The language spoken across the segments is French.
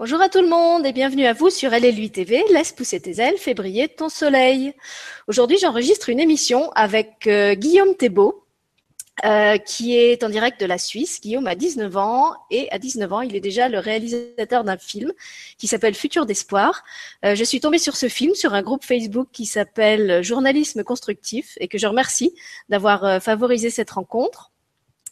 Bonjour à tout le monde et bienvenue à vous sur LLUI TV. Laisse pousser tes ailes, fais briller ton soleil. Aujourd'hui, j'enregistre une émission avec euh, Guillaume Thébault, euh, qui est en direct de la Suisse. Guillaume a 19 ans et à 19 ans, il est déjà le réalisateur d'un film qui s'appelle Futur d'espoir. Euh, je suis tombée sur ce film sur un groupe Facebook qui s'appelle Journalisme constructif et que je remercie d'avoir favorisé cette rencontre.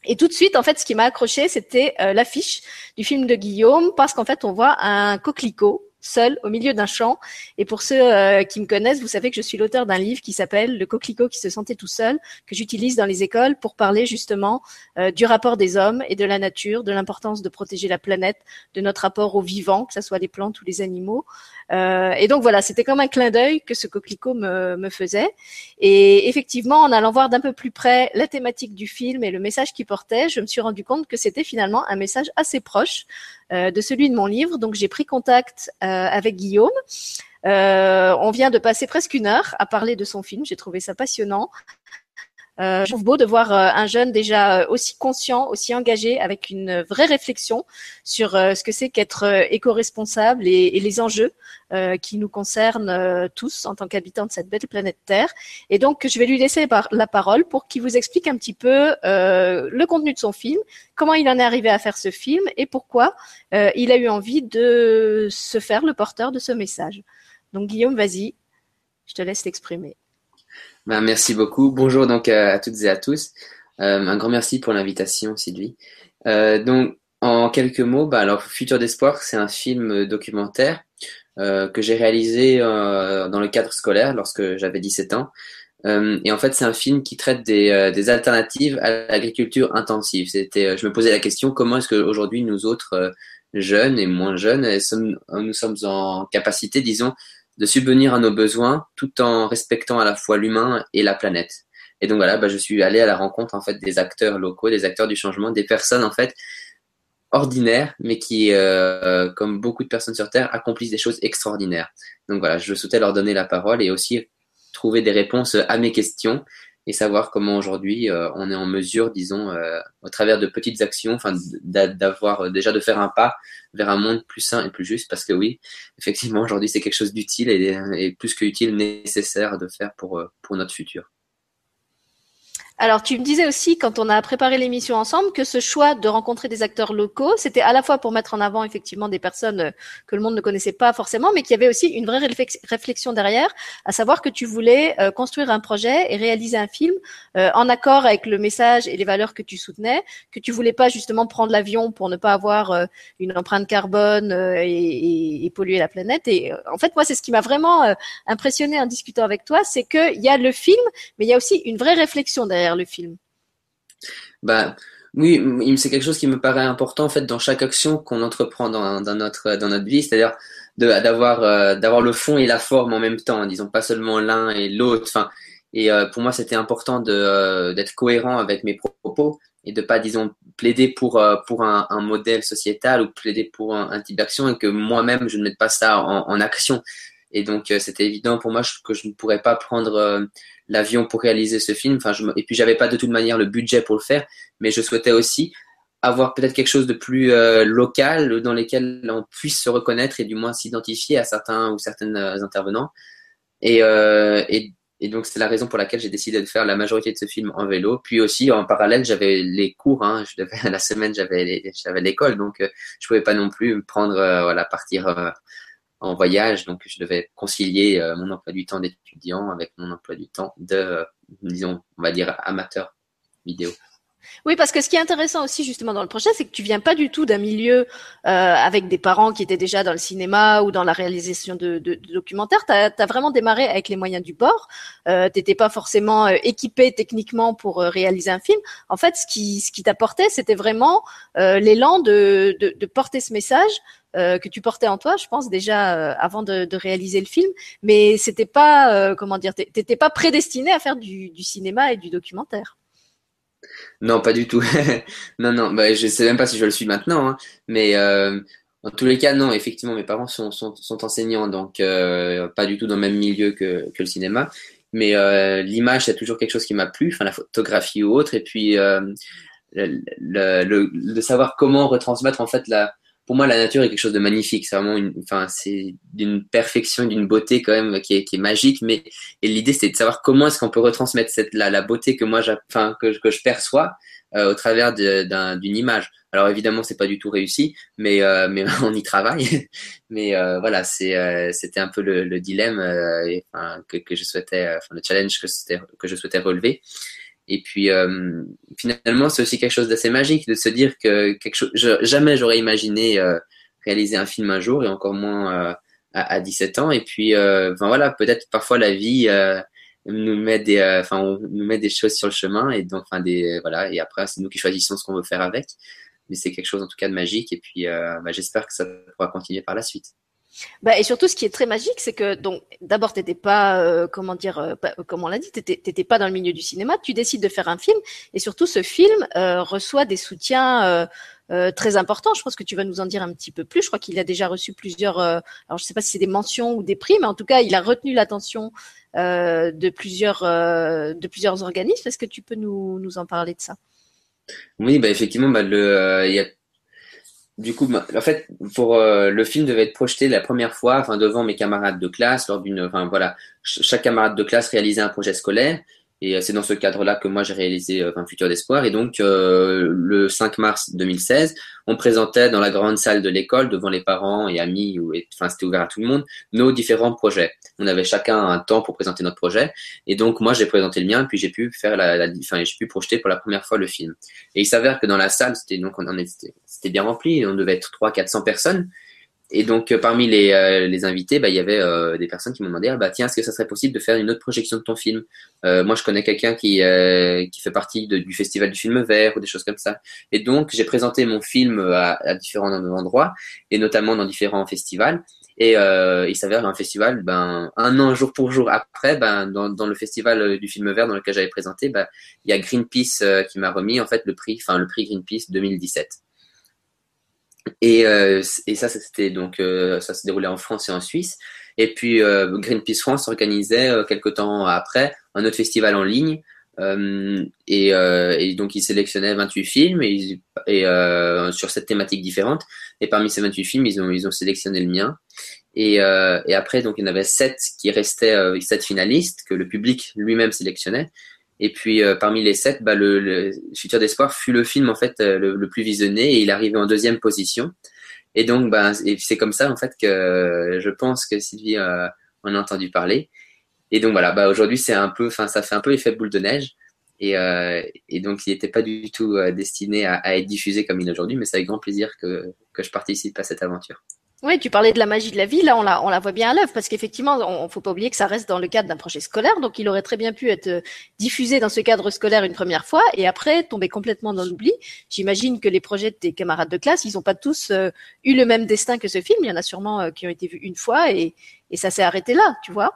Et tout de suite, en fait, ce qui m'a accroché, c'était euh, l'affiche du film de Guillaume, parce qu'en fait, on voit un coquelicot seul au milieu d'un champ. Et pour ceux euh, qui me connaissent, vous savez que je suis l'auteur d'un livre qui s'appelle Le coquelicot qui se sentait tout seul, que j'utilise dans les écoles pour parler justement euh, du rapport des hommes et de la nature, de l'importance de protéger la planète, de notre rapport aux vivants, que ce soit les plantes ou les animaux. Euh, et donc voilà, c'était comme un clin d'œil que ce coquelicot me, me faisait. Et effectivement, en allant voir d'un peu plus près la thématique du film et le message qu'il portait, je me suis rendu compte que c'était finalement un message assez proche de celui de mon livre. Donc j'ai pris contact euh, avec Guillaume. Euh, on vient de passer presque une heure à parler de son film. J'ai trouvé ça passionnant. Euh, je trouve beau de voir euh, un jeune déjà euh, aussi conscient, aussi engagé, avec une vraie réflexion sur ce que c'est qu'être éco-responsable et, et, les enjeux qui nous concernent tous en tant qu'habitants de cette belle planète Terre. Et donc, je vais lui laisser la parole pour qu'il vous explique un petit peu le contenu de son film, comment il en est arrivé à faire ce film et pourquoi il a eu envie de se faire le porteur de ce message. Donc, Guillaume, vas-y, je te laisse l'exprimer. Ben, merci beaucoup. Bonjour donc euh, à toutes et à tous. Euh, un grand merci pour l'invitation, Sylvie. Euh, donc, en quelques mots, bah, alors Futur d'espoir, c'est un film documentaire euh, que j'ai réalisé euh, dans le cadre scolaire lorsque j'avais 17 ans. et en fait, c'est un film qui traite des, des alternatives à l'agriculture intensive. C'était, je me posais la question comment est-ce qu'aujourd'hui nous autres jeunes et moins jeunes, nous sommes en capacité, disons, de subvenir à nos besoins tout en respectant à la fois l'humain et la planète. Et donc voilà, bah, je suis allé à la rencontre en fait des acteurs locaux, des acteurs du changement, des personnes en fait ordinaires, mais qui, euh, comme beaucoup de personnes sur Terre, accomplissent des choses extraordinaires. Donc voilà, je souhaitais leur donner la parole et aussi trouver des réponses à mes questions et savoir comment aujourd'hui euh, on est en mesure, disons, euh, au travers de petites actions, enfin, d'avoir euh, déjà de faire un pas vers un monde plus sain et plus juste, parce que oui, effectivement, aujourd'hui, c'est quelque chose d'utile et, et, plus que utile, nécessaire de faire pour, pour notre futur. Alors, tu me disais aussi, quand on a préparé l'émission ensemble, que ce choix de rencontrer des acteurs locaux, c'était à la fois pour mettre en avant effectivement des personnes euh, que le monde ne connaissait pas forcément, mais qu'il y avait aussi une vraie réflexion derrière, à savoir que tu voulais euh, construire un projet et réaliser un film euh, en accord avec le message et les valeurs que tu soutenais, que tu voulais pas justement prendre l'avion pour ne pas avoir une empreinte carbone et, et, polluer la planète. Et en fait, moi, c'est ce qui m'a vraiment impressionné en discutant avec toi, c'est qu'il y a le film, mais il y a aussi une vraie réflexion derrière le film Bah oui, c'est quelque chose qui me paraît important en fait dans chaque action qu'on entreprend dans, notre dans notre vie, c'est-à-dire d'avoir euh, d'avoir le fond et la forme en même temps, disons pas seulement l'un et l'autre. Enfin, et euh, pour moi c'était important de euh, d'être cohérent avec mes propos et de pas disons plaider pour pour un, modèle sociétal ou plaider pour un, type d'action et que moi-même je ne mette pas ça en, en action. Et donc c'était évident pour moi que je ne pourrais pas prendre l'avion pour réaliser ce film. Et puis j'avais pas de toute manière le budget pour le faire, mais je souhaitais aussi avoir peut-être quelque chose de plus euh, local dans lequel on puisse se reconnaître et du moins s'identifier à certains ou certaines euh, intervenants. Et, euh, donc c'est la raison pour laquelle j'ai décidé de faire la majorité de ce film en vélo. Puis aussi en parallèle j'avais les cours. Hein, je devais, la semaine j'avais l'école, donc euh, je pouvais pas non plus prendre voilà partir en voyage, donc je devais concilier euh, mon emploi du temps d'étudiant avec mon emploi du temps de, euh, disons, on va dire, amateur vidéo. Oui, parce que ce qui est intéressant aussi justement dans le projet, c'est que tu viens pas du tout d'un milieu euh, avec des parents qui étaient déjà dans le cinéma ou dans la réalisation de, de, de documentaires. Tu as, vraiment démarré avec les moyens du bord. Euh, tu n'étais pas forcément euh, équipé techniquement pour euh, réaliser un film. En fait, ce qui, ce qui t'apportait, c'était vraiment euh, l'élan de, de, porter ce message que tu portais en toi, je pense déjà avant de, de, réaliser le film, mais c'était pas comment dire, t'étais pas prédestiné à faire du, du cinéma et du documentaire. Non, pas du tout. non, non, bah, je sais même pas si je le suis maintenant, hein. mais euh, en tous les cas, non, effectivement, mes parents sont, sont, sont enseignants, donc euh, pas du tout dans le même milieu que, que le cinéma. Mais euh, l'image, c'est toujours quelque chose qui m'a plu, enfin la photographie ou autre, et puis euh, le, le, le, savoir comment retransmettre en fait la, pour moi, la nature est quelque chose de magnifique. C'est vraiment une, enfin, c'est d'une perfection, d'une beauté quand même qui est, qui est magique. Mais et l'idée, c'est de savoir comment est-ce qu'on peut retransmettre cette la, la beauté que moi, enfin, que, que je perçois euh, au travers d'une image. Alors évidemment, c'est pas du tout réussi, mais euh, mais on y travaille. mais euh, voilà, c'est euh, c'était un peu le, le dilemme et, enfin, que, que je souhaitais, enfin le challenge que que je souhaitais relever. Et puis euh, finalement, c'est aussi quelque chose d'assez magique de se dire que quelque chose, jamais j'aurais imaginé euh, réaliser un film un jour et encore moins euh, à, à, 17 ans. Et puis, enfin voilà, peut-être parfois la vie nous met des, enfin, on nous met des choses sur le chemin et donc, enfin des, voilà. Et après, c'est nous qui choisissons ce qu'on veut faire avec. Mais c'est quelque chose en tout cas de magique. Et puis, bah, j'espère que ça pourra continuer par la suite. Bah, et surtout, ce qui est très magique, c'est que donc d'abord, t'étais pas, euh, comment dire, euh, comme on l'a dit, t'étais, t'étais pas dans le milieu du cinéma. Tu décides de faire un film, et surtout, ce film euh, reçoit des soutiens très importants. Je pense que tu vas nous en dire un petit peu plus. Je crois qu'il a déjà reçu plusieurs. alors, je sais pas si c'est des mentions ou des prix, mais en tout cas, il a retenu l'attention de plusieurs de plusieurs organismes. Est-ce que tu peux nous nous en parler de ça? Oui, bah effectivement, bah, le, il y a du coup, en fait, pour euh, le film devait être projeté la première fois, enfin devant mes camarades de classe, lors d'une, enfin voilà, chaque camarade de classe réalisait un projet scolaire, et euh, c'est dans ce cadre-là que moi j'ai réalisé euh, un Futur d'espoir. Et donc euh, le 5 mars 2016, on présentait dans la grande salle de l'école devant les parents et amis, ou enfin c'était ouvert à tout le monde, nos différents projets. On avait chacun un temps pour présenter notre projet. Et donc moi j'ai présenté le mien, puis j'ai pu faire la, la enfin j'ai pu projeter pour la première fois le film. Et il s'avère que dans la salle, c'était donc on en était, c'était bien rempli, on devait être 3 400 personnes. Et donc, euh, parmi les, euh, les invités, bah, il y avait euh, des personnes qui m'ont demandé, ah, bah, tiens, est-ce que ça serait possible de faire une autre projection de ton film? Moi, je connais quelqu'un qui, qui fait partie de, du Festival du film vert ou des choses comme ça. Et donc, j'ai présenté mon film à, à, différents endroits, et notamment dans différents festivals. Et il s'avère un festival, ben, un an jour pour jour après, ben, dans, dans le festival du film vert dans lequel j'avais présenté, ben, il y a Greenpeace qui m'a remis en fait le prix, enfin le prix Greenpeace 2017. Et, euh, et ça, c'était donc euh, ça se déroulait en France et en Suisse. Et puis euh, Greenpeace France organisait euh, quelques temps après un autre festival en ligne. Et, donc ils sélectionnaient 28 films et, sur cette thématique différente. Et parmi ces 28 films, ils ont ils ont sélectionné le mien. Et, et après donc il y en avait sept qui restaient, sept finalistes que le public lui-même sélectionnait. Et puis euh, parmi les sept, bah, le, Futur d'espoir fut le film en fait euh, le, plus visionné et il arrivait en deuxième position. Et donc bah, c'est comme ça en fait que je pense que Sylvie euh, en a entendu parler. Et donc voilà, bah, aujourd'hui c'est un peu, enfin ça fait un peu effet boule de neige. Et, euh, donc il n'était pas du tout destiné à, être diffusé comme il est aujourd'hui, mais c'est avec grand plaisir que je participe à cette aventure. Oui, tu parlais de la magie de la vie. Là, on la, on la voit bien à l'œuvre parce qu'effectivement, on faut pas oublier que ça reste dans le cadre d'un projet scolaire. Donc, il aurait très bien pu être euh, diffusé dans ce cadre scolaire une première fois et après tomber complètement dans l'oubli. J'imagine que les projets de tes camarades de classe, ils n'ont pas tous euh, eu le même destin que ce film. Il y en a sûrement euh, qui ont été vus une fois et, et ça s'est arrêté là, tu vois.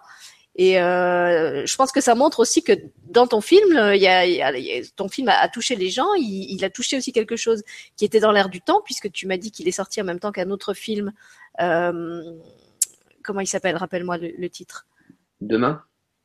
Et euh, je pense que ça montre aussi que dans ton film, il y a, y a, ton film a, touché les gens. Il, a touché aussi quelque chose qui était dans l'air du temps, puisque tu m'as dit qu'il est sorti en même temps qu'un autre film. Euh, comment il s'appelle Rappelle-moi le, le, titre. Demain?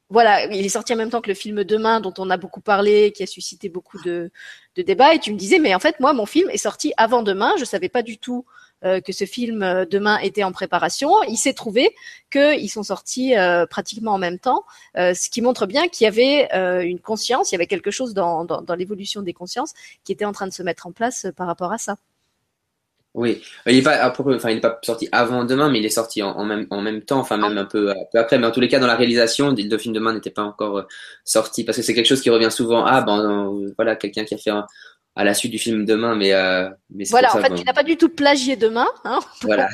Voilà, il est sorti en même temps que le film Demain, dont on a beaucoup parlé, qui a suscité beaucoup de, de débats. Et tu me disais, mais en fait, moi, mon film est sorti avant Demain. Je savais pas du tout euh, que ce film euh, demain était en préparation. Il s'est trouvé qu'ils sont sortis euh, pratiquement en même temps, ce qui montre bien qu'il y avait une conscience, il y avait quelque chose dans, dans, dans l'évolution des consciences qui était en train de se mettre en place par rapport à ça. Oui, il n'est pas, enfin, il est pas sorti avant demain, mais il est sorti en, en, même, en même temps, enfin même un peu, un peu, après. Mais en tous les cas, dans la réalisation, le film demain n'était pas encore sorti parce que c'est quelque chose qui revient souvent. Ah ben voilà, quelqu'un qui a fait un, à la suite du film Demain, mais, euh, mais voilà, en fait, tu n'as pas du tout plagié Demain. Hein voilà.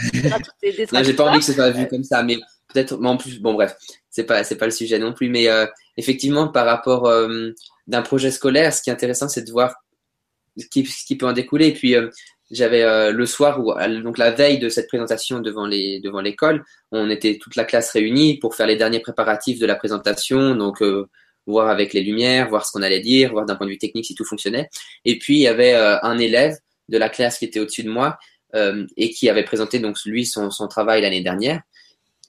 j'ai pas envie que ce soit vu comme ça, mais peut-être, mais en plus, bon bref, c'est pas c'est pas le sujet non plus, mais euh, effectivement, par rapport euh, d'un projet scolaire, ce qui est intéressant, c'est de voir ce qui, ce qui peut en découler. Et puis euh, j'avais euh, le soir ou donc la veille de cette présentation devant les devant l'école, on était toute la classe réunie pour faire les derniers préparatifs de la présentation, donc voir avec les lumières, voir ce qu'on allait dire, voir d'un point de vue technique si tout fonctionnait. Et puis il y avait euh, un élève de la classe qui était au-dessus de moi euh, et qui avait présenté donc lui son, son travail l'année dernière.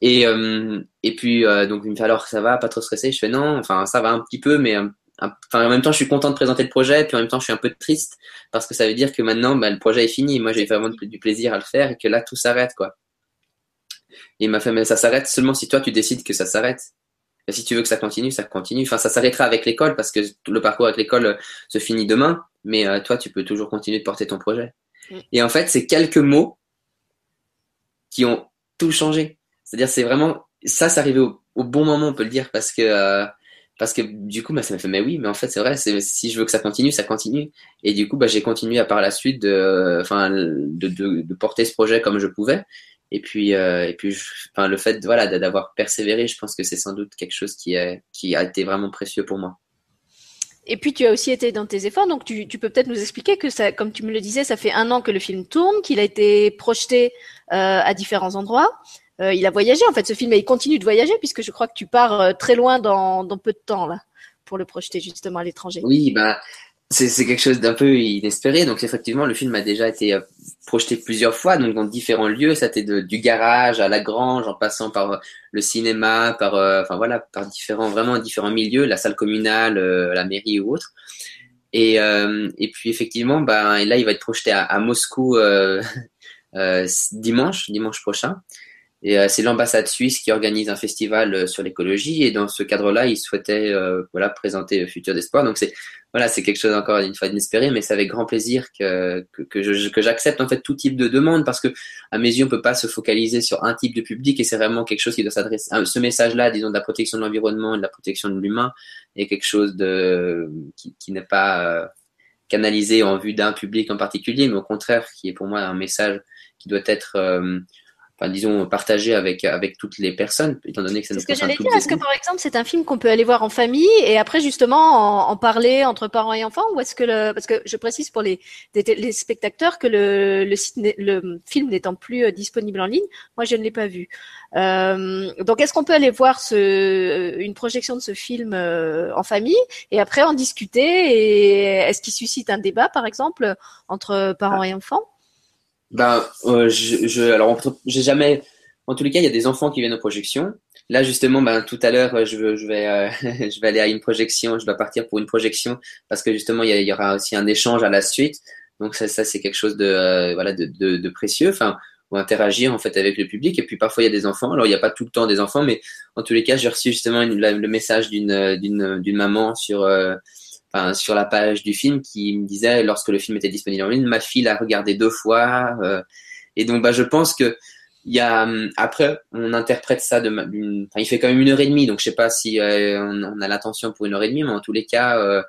Et, euh, et puis euh, donc il me fait alors ça va, pas trop stressé. Je fais non, enfin ça va un petit peu, mais enfin en même temps je suis content de présenter le projet, puis en même temps je suis un peu triste parce que ça veut dire que maintenant bah, le projet est fini. Moi j'ai vraiment du plaisir à le faire et que là tout s'arrête quoi. Et il m'a fait mais ça s'arrête seulement si toi tu décides que ça s'arrête. si tu veux que ça continue, ça continue. Enfin ça s'arrêtera avec l'école parce que le parcours avec l'école euh, se finit demain, mais euh, toi tu peux toujours continuer de porter ton projet. Mm. Et en fait c'est quelques mots qui ont tout changé. C'est-à-dire c'est vraiment ça, c'est arrivé au, bon moment, on peut le dire, parce que euh, parce que du coup, bah, ça m'a fait, mais oui, mais en fait, c'est vrai, si je veux que ça continue, ça continue. Et du coup, bah, j'ai continué à par la suite de, enfin, de, de, de, porter ce projet comme je pouvais. Et puis, euh, et puis, enfin, le fait, voilà, d'avoir persévéré, je pense que c'est sans doute quelque chose qui, est, qui a été vraiment précieux pour moi. Et puis tu as aussi été dans tes efforts, donc tu, tu peux peut-être nous expliquer que ça, comme tu me le disais, ça fait un an que le film tourne, qu'il a été projeté euh, à différents endroits. Euh, il a voyagé en fait ce film et il continue de voyager puisque je crois que tu pars euh, très loin dans, dans peu de temps là pour le projeter justement à l'étranger. Oui, bah c'est quelque chose d'un peu inespéré. Donc effectivement, le film a déjà été euh, projeté plusieurs fois, dans différents lieux. Ça a été du garage à la grange, en passant par le cinéma, par voilà, par différents vraiment différents milieux, la salle communale, la mairie ou autre. Et, et puis effectivement, bah là, il va être projeté à, à Moscou dimanche, dimanche prochain. Et euh, c'est l'ambassade suisse qui organise un festival euh, sur l'écologie. Et dans ce cadre-là, ils souhaitaient euh, voilà présenter Futur d'espoir. Donc c'est voilà, c'est quelque chose encore une fois d'inespéré, mais c'est avec grand plaisir que j'accepte en fait tout type de demande parce que à mes yeux, on peut pas se focaliser sur un type de public et c'est vraiment quelque chose qui doit s'adresser. Ce message-là, disons de la protection de l'environnement, de la protection de l'humain, est quelque chose qui n'est pas canalisé en vue d'un public en particulier, mais au contraire, qui est pour moi un message qui doit être enfin disons partagé avec avec toutes les personnes étant donné que ça nous ce que j'allais dire. est-ce que par exemple c'est un film qu'on peut aller voir en famille et après justement en, parler entre parents et enfants ou est-ce que le parce que je précise pour les les spectateurs que le le, site, le film n'étant plus euh, disponible en ligne moi je ne l'ai pas vu. Euh, donc est-ce qu'on peut aller voir ce une projection de ce film euh, en famille et après en discuter et est-ce qu'il suscite un débat par exemple entre parents ah. et enfants? Ben, euh, je, je, alors, j'ai jamais. En tous les cas, il y a des enfants qui viennent aux projections. Là, justement, ben, tout à l'heure, je, je, vais, euh, je vais aller à une projection. Je dois partir pour une projection parce que justement, il y, aura aussi un échange à la suite. Donc ça, ça c'est quelque chose de, euh, voilà, de, de, de, précieux. Enfin, ou interagir en fait avec le public. Et puis parfois, il y a des enfants. Alors, il n'y a pas tout le temps des enfants, mais en tous les cas, j'ai reçu justement le message d'une, d'une, d'une maman sur sur la page du film qui me disait lorsque le film était disponible en ligne, ma fille l'a regardé deux fois. Euh, et donc, bah, je pense que il y a hum, après on interprète ça de enfin, il fait quand même une heure et demie donc je sais pas si euh, on, a l'attention pour une heure et demie mais en tous les cas euh,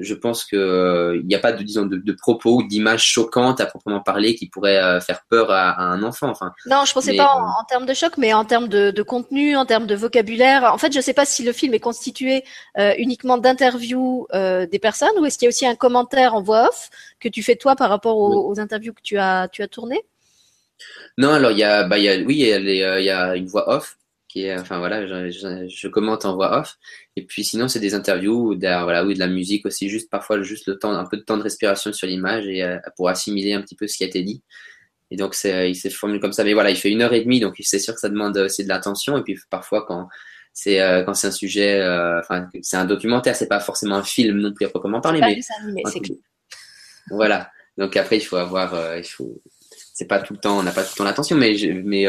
je pense que euh, il n'y a pas de disons de, propos ou d'images choquantes à proprement parler qui pourraient euh, faire peur à, un enfant. Enfin. Non, je pensais pas en, termes de choc, mais en termes de, contenu, en termes de vocabulaire. En fait, je sais pas si le film est constitué euh, uniquement d'interviews des personnes ou est-ce qu'il y a aussi un commentaire en voix off que tu fais toi par rapport aux, interviews que tu as tu as tournées? Non, alors il y a, bah, il y a, oui, il y a une voix off qui est, enfin voilà, je, je, commente en voix off. Et puis sinon, c'est des interviews ou de, voilà, ou de la musique aussi, juste parfois juste le temps, un peu de temps de respiration sur l'image et euh, pour assimiler un petit peu ce qui a été dit. Et donc c'est, il s'est formulé comme ça. Mais voilà, il fait une heure et demie, donc c'est sûr que ça demande aussi de l'attention. Et puis parfois quand c'est euh, quand c'est un sujet, euh, enfin c'est un documentaire, c'est pas forcément un film non plus à proprement parler, mais, voilà. Donc après il faut avoir, il faut, c'est pas tout le temps, on n'a pas tout le temps l'attention, mais mais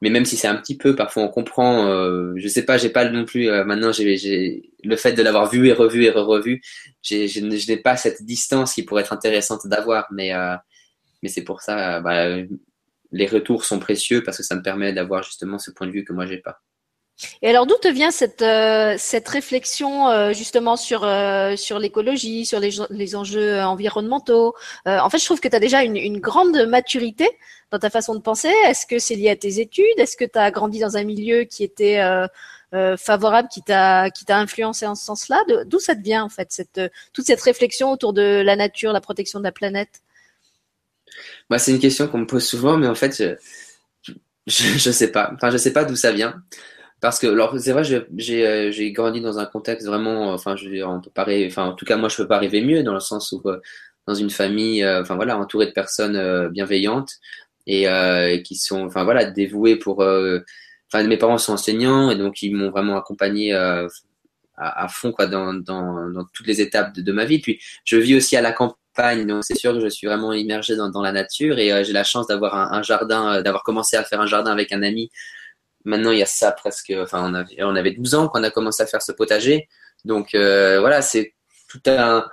mais même si c'est un petit peu, parfois on comprend. Euh, je sais pas, j'ai pas non plus. Euh, maintenant, j'ai le fait de l'avoir vu et revu et re-revu. Je n'ai pas cette distance qui pourrait être intéressante d'avoir, mais euh, mais c'est pour ça. Bah, les retours sont précieux parce que ça me permet d'avoir justement ce point de vue que moi j'ai pas. Et alors d'où te vient cette euh, cette réflexion euh, justement sur euh, sur l'écologie, sur les, les enjeux environnementaux? En fait, je trouve que tu as déjà une, grande maturité dans ta façon de penser. Est-ce que c'est lié à tes études? Est-ce que tu as grandi dans un milieu qui était favorable, qui t'a influencé en ce sens-là? D'où ça te vient en fait cette toute cette réflexion autour de la nature, la protection de la planète? Moi, c'est une question qu'on me pose souvent, mais en fait, je, je sais pas. Enfin, je sais pas d'où ça vient. Parce que, alors, c'est vrai, j'ai euh, j'ai grandi dans un contexte vraiment, enfin, je veux dire, on peut pas enfin, en tout cas, moi, je peux pas rêver mieux dans le sens où, euh, dans une famille, euh, enfin, voilà, entourée de personnes bienveillantes et, et, qui sont, enfin, voilà, dévouées pour, enfin, mes parents sont enseignants et donc ils m'ont vraiment accompagné à fond quoi, dans, dans, dans, toutes les étapes de, ma vie. Puis je vis aussi à la campagne, donc c'est sûr que je suis vraiment immergé dans, dans la nature et euh, j'ai la chance d'avoir un, un, jardin, euh, d'avoir commencé à faire un jardin avec un ami. Maintenant, il y a ça presque, enfin, on avait, on avait 12 ans qu'on a commencé à faire ce potager. Donc euh, voilà, c'est tout un,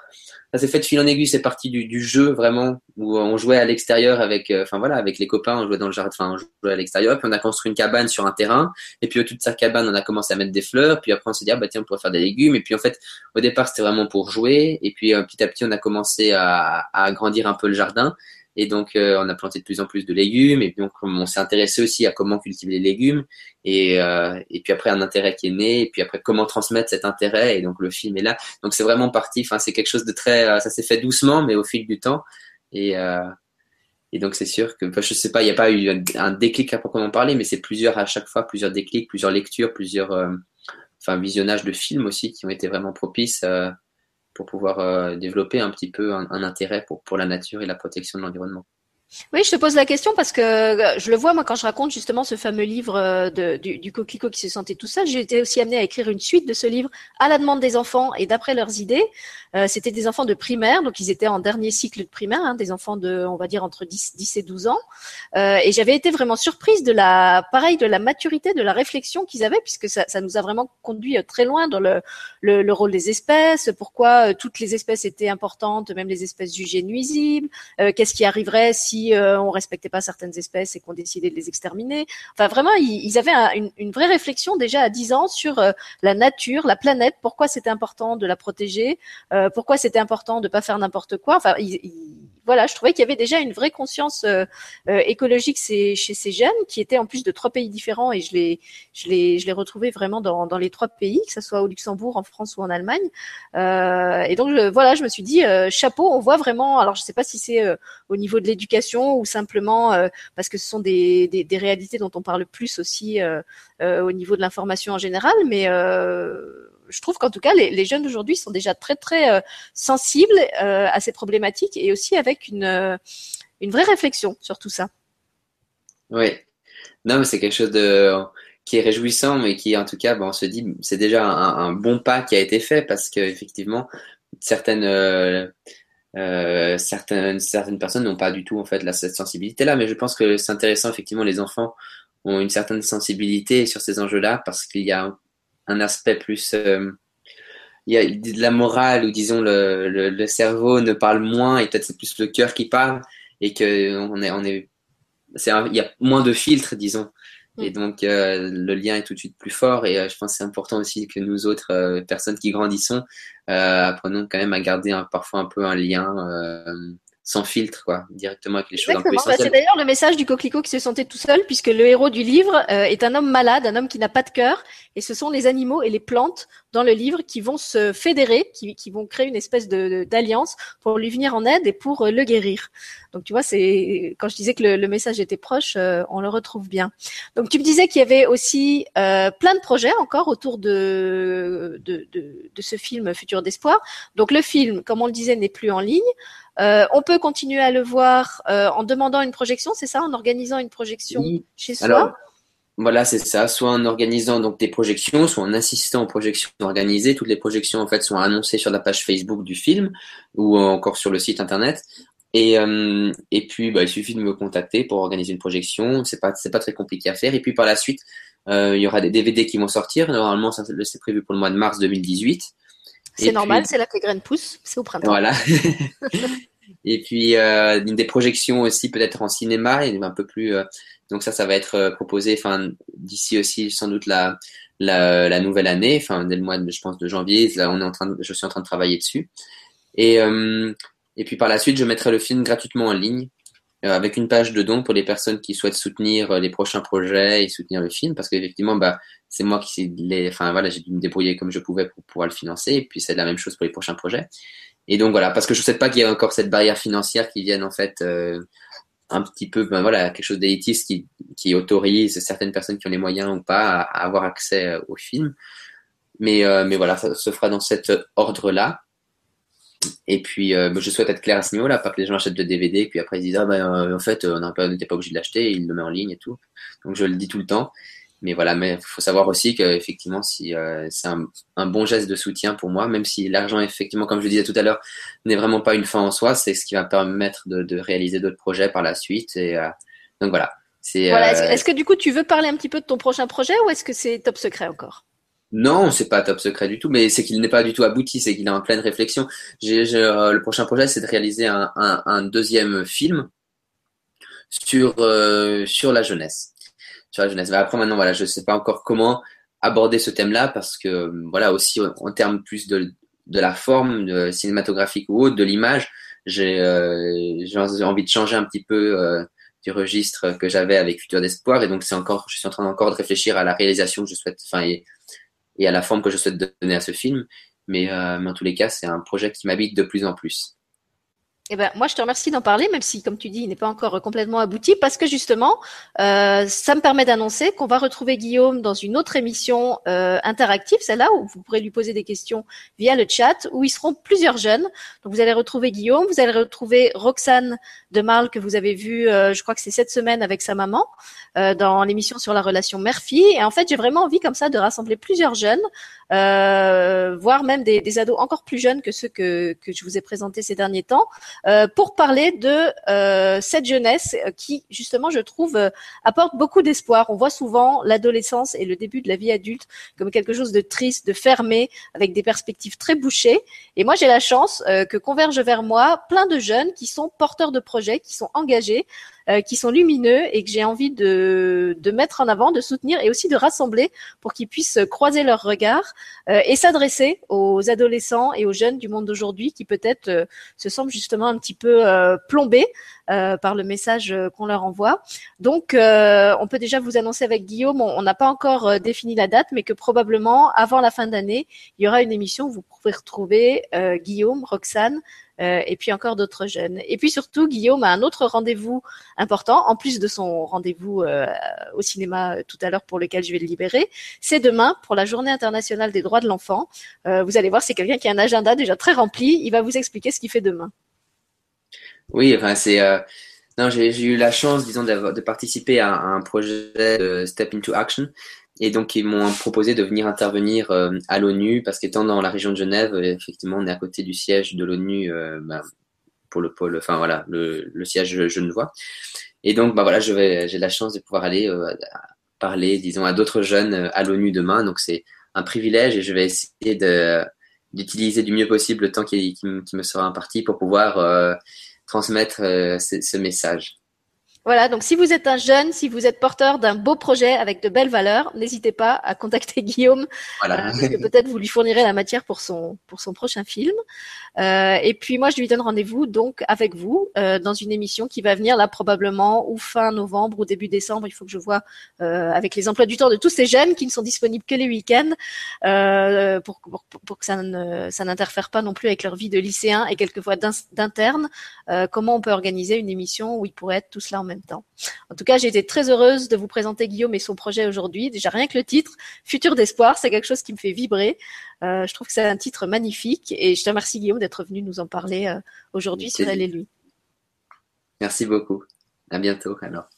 ça s'est fait de fil en aiguille, c'est parti du, jeu vraiment où on jouait à l'extérieur avec, euh, enfin voilà, avec les copains, on jouait dans le jardin, enfin on jouait à l'extérieur, puis on a construit une cabane sur un terrain, et puis au-dessus de sa cabane, on a commencé à mettre des fleurs, puis après on s'est dit ah bah tiens on pourrait faire des légumes, et puis en fait au départ c'était vraiment pour jouer, et puis euh, petit à petit on a commencé à agrandir un peu le jardin, et donc, euh, on a planté de plus en plus de légumes. Et donc, on s'est intéressé aussi à comment cultiver les légumes. Et, euh, et puis après, un intérêt qui est né. Et puis après, comment transmettre cet intérêt. Et donc, le film est là. Donc, c'est vraiment parti. Enfin, c'est quelque chose de très. Euh, ça s'est fait doucement, mais au fil du temps. Et, euh, et donc, c'est sûr que, enfin, je sais pas, il n'y a pas eu un, déclic à proprement parler, mais c'est plusieurs à chaque fois, plusieurs déclics, plusieurs lectures, plusieurs, euh, enfin, visionnages de films aussi qui ont été vraiment propices pour pouvoir euh, développer un petit peu un, un intérêt pour, pour la nature et la protection de l'environnement. Oui, je te pose la question parce que euh, je le vois moi quand je raconte justement ce fameux livre euh, du, du coquelicot qui se sentait tout seul. J'ai été aussi amenée à écrire une suite de ce livre à la demande des enfants et d'après leurs idées. Euh, C'était des enfants de primaire, donc ils étaient en dernier cycle de primaire, hein, des enfants de, on va dire entre 10, 10 et 12 ans. Et j'avais été vraiment surprise de la, pareil, de la maturité, de la réflexion qu'ils avaient, puisque ça, nous a vraiment conduit très loin dans le rôle des espèces, pourquoi toutes les espèces étaient importantes, même les espèces jugées nuisibles, qu'est-ce qui arriverait si si euh, on respectait pas certaines espèces et qu'on décidait de les exterminer. Enfin, vraiment, ils, avaient une, vraie réflexion déjà à 10 ans sur euh, la nature, la planète, pourquoi c'était important de la protéger, euh, pourquoi c'était important de pas faire n'importe quoi. Enfin, voilà, je trouvais qu'il y avait déjà une vraie conscience écologique chez, ces jeunes qui étaient en plus de trois pays différents et je les, je les, je les retrouvais vraiment dans, dans les trois pays, que ce soit au Luxembourg, en France ou en Allemagne. et donc, voilà, je me suis dit, chapeau, on voit vraiment, alors je sais pas si c'est au niveau de l'éducation ou simplement euh, parce que ce sont des, des, réalités dont on parle plus aussi euh, euh, au niveau de l'information en général, mais je trouve qu'en tout cas, les, jeunes d'aujourd'hui sont déjà très très sensibles à ces problématiques et aussi avec une, une vraie réflexion sur tout ça. Oui, non, mais c'est quelque chose de qui est réjouissant, mais qui en tout cas, on se dit, c'est déjà un, bon pas qui a été fait parce que effectivement, certaines certaines, certaines personnes n'ont pas du tout en fait cette sensibilité-là, mais je pense que c'est intéressant effectivement. Les enfants ont une certaine sensibilité sur ces enjeux-là parce qu'il y a un, aspect plus, euh, il y a de la morale ou disons le, le, le cerveau ne parle moins et peut-être c'est plus le cœur qui parle et que on est, on est, c'est il y a moins de filtres disons et mm. donc, euh, le lien est tout de suite plus fort. Et euh, je pense que c'est important aussi que nous autres euh, personnes qui grandissons apprenons quand même à garder un, parfois un peu un lien sans filtre, quoi, directement avec les choses Exactement. un peu bah, c'est d'ailleurs le message du coquelicot qui se sentait tout seul, puisque le héros du livre euh, est un homme malade, un homme qui n'a pas de cœur, et ce sont les animaux et les plantes dans le livre qui vont se fédérer, qui, qui vont créer une espèce de d'alliance pour lui venir en aide et pour euh, le guérir. Donc tu vois, c'est quand je disais que le, le message était proche, euh, on le retrouve bien. Donc tu me disais qu'il y avait aussi plein de projets encore autour de de, de de ce film Futur d'espoir. Donc le film, comme on le disait, n'est plus en ligne. Euh, on peut continuer à le voir euh, en demandant une projection, c'est ça, en organisant une projection chez soi. voilà, c'est ça. Soit en organisant donc des projections, soit en assistant aux projections organisées. Toutes les projections en fait sont annoncées sur la page Facebook du film ou encore sur le site internet. Et, euh, et puis, bah, il suffit de me contacter pour organiser une projection. C'est pas, c'est pas très compliqué à faire. Et puis par la suite, il y aura des DVD qui vont sortir. Normalement, c'est prévu pour le mois de mars 2018. C'est normal, c'est là que les graines poussent, c'est au printemps. Voilà. et puis euh, des projections aussi peut-être en cinéma et un peu plus. Euh, donc ça, ça va être euh, proposé. Enfin d'ici aussi sans doute la, la, la nouvelle année. Enfin dès le mois, de, je pense de janvier. Là, on est en train, de, je suis en train de travailler dessus. Et euh, et puis par la suite, je mettrai le film gratuitement en ligne avec une page de dons pour les personnes qui souhaitent soutenir euh, les prochains projets et soutenir le film parce qu'effectivement bah c'est moi qui les enfin voilà j'ai dû me débrouiller comme je pouvais pour pouvoir le financer et puis c'est la même chose pour les prochains projets. Et donc voilà parce que je ne souhaite pas qu'il y ait encore cette barrière financière qui vienne en fait euh, un petit peu ben voilà quelque chose d'élitiste qui qui autorise certaines personnes qui ont les moyens ou pas à, avoir accès au film. Mais mais voilà ça se fera dans cet ordre là et puis, euh, je souhaite être clair à ce niveau-là, pas que les gens achètent de DVD, puis après ils disent, ah ben, en fait, on n'était pas, obligé de l'acheter, ils le met en ligne et tout. Donc, je le dis tout le temps. mais voilà, mais il faut savoir aussi qu'effectivement, si euh, c'est un, un, bon geste de soutien pour moi, même si l'argent, effectivement, comme je le disais tout à l'heure, n'est vraiment pas une fin en soi, c'est ce qui va permettre de, de réaliser d'autres projets par la suite. Et euh, donc voilà. Voilà. Est-ce, est-ce que du coup, tu veux parler un petit peu de ton prochain projet ou est-ce que c'est top secret encore? Non, c'est pas top secret du tout, mais c'est qu'il n'est pas du tout abouti, c'est qu'il est en pleine réflexion. J'ai, le prochain projet, c'est de réaliser un, un, un deuxième film sur euh, sur la jeunesse sur la jeunesse. Après maintenant voilà, je sais pas encore comment aborder ce thème-là parce que voilà aussi en termes plus de de la forme de cinématographique ou autre, de l'image, j'ai euh, j'ai envie de changer un petit peu euh, du registre que j'avais avec Futur d'espoir et donc c'est encore je suis en train encore de réfléchir à la réalisation que je souhaite enfin et, et à la forme que je souhaite donner à ce film. Mais, euh, en tous les cas c'est un projet qui m'habite de plus en plus eh ben, moi, je te remercie d'en parler, même si, comme tu dis, il n'est pas encore complètement abouti, parce que justement, euh, ça me permet d'annoncer qu'on va retrouver Guillaume dans une autre émission euh, interactive, celle-là où vous pourrez lui poser des questions via le chat, où ils seront plusieurs jeunes. Donc, vous allez retrouver Guillaume, vous allez retrouver Roxane de Marle que vous avez vu, euh, je crois que c'est cette semaine avec sa maman, euh, dans l'émission sur la relation mère-fille. Et en fait, j'ai vraiment envie comme ça de rassembler plusieurs jeunes, euh, voire même des, des, ados encore plus jeunes que ceux que, que je vous ai présentés ces derniers temps. Euh, pour parler de euh, cette jeunesse qui, justement, je trouve, euh, apporte beaucoup d'espoir. On voit souvent l'adolescence et le début de la vie adulte comme quelque chose de triste, de fermé, avec des perspectives très bouchées. Et moi, j'ai la chance que convergent vers moi plein de jeunes qui sont porteurs de projets, qui sont engagés, euh, qui sont lumineux et que j'ai envie de, de mettre en avant, de soutenir et aussi de rassembler pour qu'ils puissent croiser leurs regards euh, et s'adresser aux adolescents et aux jeunes du monde d'aujourd'hui qui peut-être euh, se semblent justement un petit peu plombés par le message qu'on leur envoie. Donc, on peut déjà vous annoncer avec Guillaume, on n'a pas encore défini la date, mais que probablement avant la fin d'année, il y aura une émission où vous pouvez retrouver Guillaume, Roxane, euh, et puis encore d'autres jeunes. Et puis surtout, Guillaume a un autre rendez-vous important, en plus de son rendez-vous euh, au cinéma euh, tout à l'heure pour lequel je vais le libérer. C'est demain pour la Journée internationale des droits de l'enfant. vous allez voir, c'est quelqu'un qui a un agenda déjà très rempli. Il va vous expliquer ce qu'il fait demain. Oui, enfin c'est non, j'ai eu la chance, disons, de participer à, un projet de Step into Action, et donc, ils m'ont proposé de venir intervenir euh, à l'ONU parce qu'étant dans la région de Genève, euh, effectivement, on est à côté du siège de l'ONU euh, bah, pour le pôle, enfin voilà, le, le siège genevois. Et donc, bah voilà, j'ai la chance de pouvoir aller parler, disons, à d'autres jeunes à l'ONU demain. Donc, c'est un privilège et je vais essayer d'utiliser du mieux possible le temps qui, qui, me sera imparti pour pouvoir transmettre ce, ce message. Voilà, donc si vous êtes un jeune, si vous êtes porteur d'un beau projet avec de belles valeurs, n'hésitez pas à contacter Guillaume, voilà. euh, que peut-être vous lui fournirez la matière pour son pour son prochain film. Euh, et puis moi, je lui donne rendez-vous donc avec vous euh, dans une émission qui va venir là probablement ou fin novembre ou début décembre. Il faut que je vois avec les emplois du temps de tous ces jeunes qui ne sont disponibles que les week-ends pour, pour, pour, que ça ne ça n'interfère pas non plus avec leur vie de lycéen et quelquefois d'interne. comment on peut organiser une émission où ils pourraient être tous là en même temps. En tout cas, j'ai été très heureuse de vous présenter Guillaume et son projet aujourd'hui. Déjà rien que le titre, Futur d'espoir, c'est quelque chose qui me fait vibrer. Euh, je trouve que c'est un titre magnifique et je te remercie Guillaume d'être venu nous en parler euh, aujourd'hui sur Elle et lui. Merci beaucoup. À bientôt alors.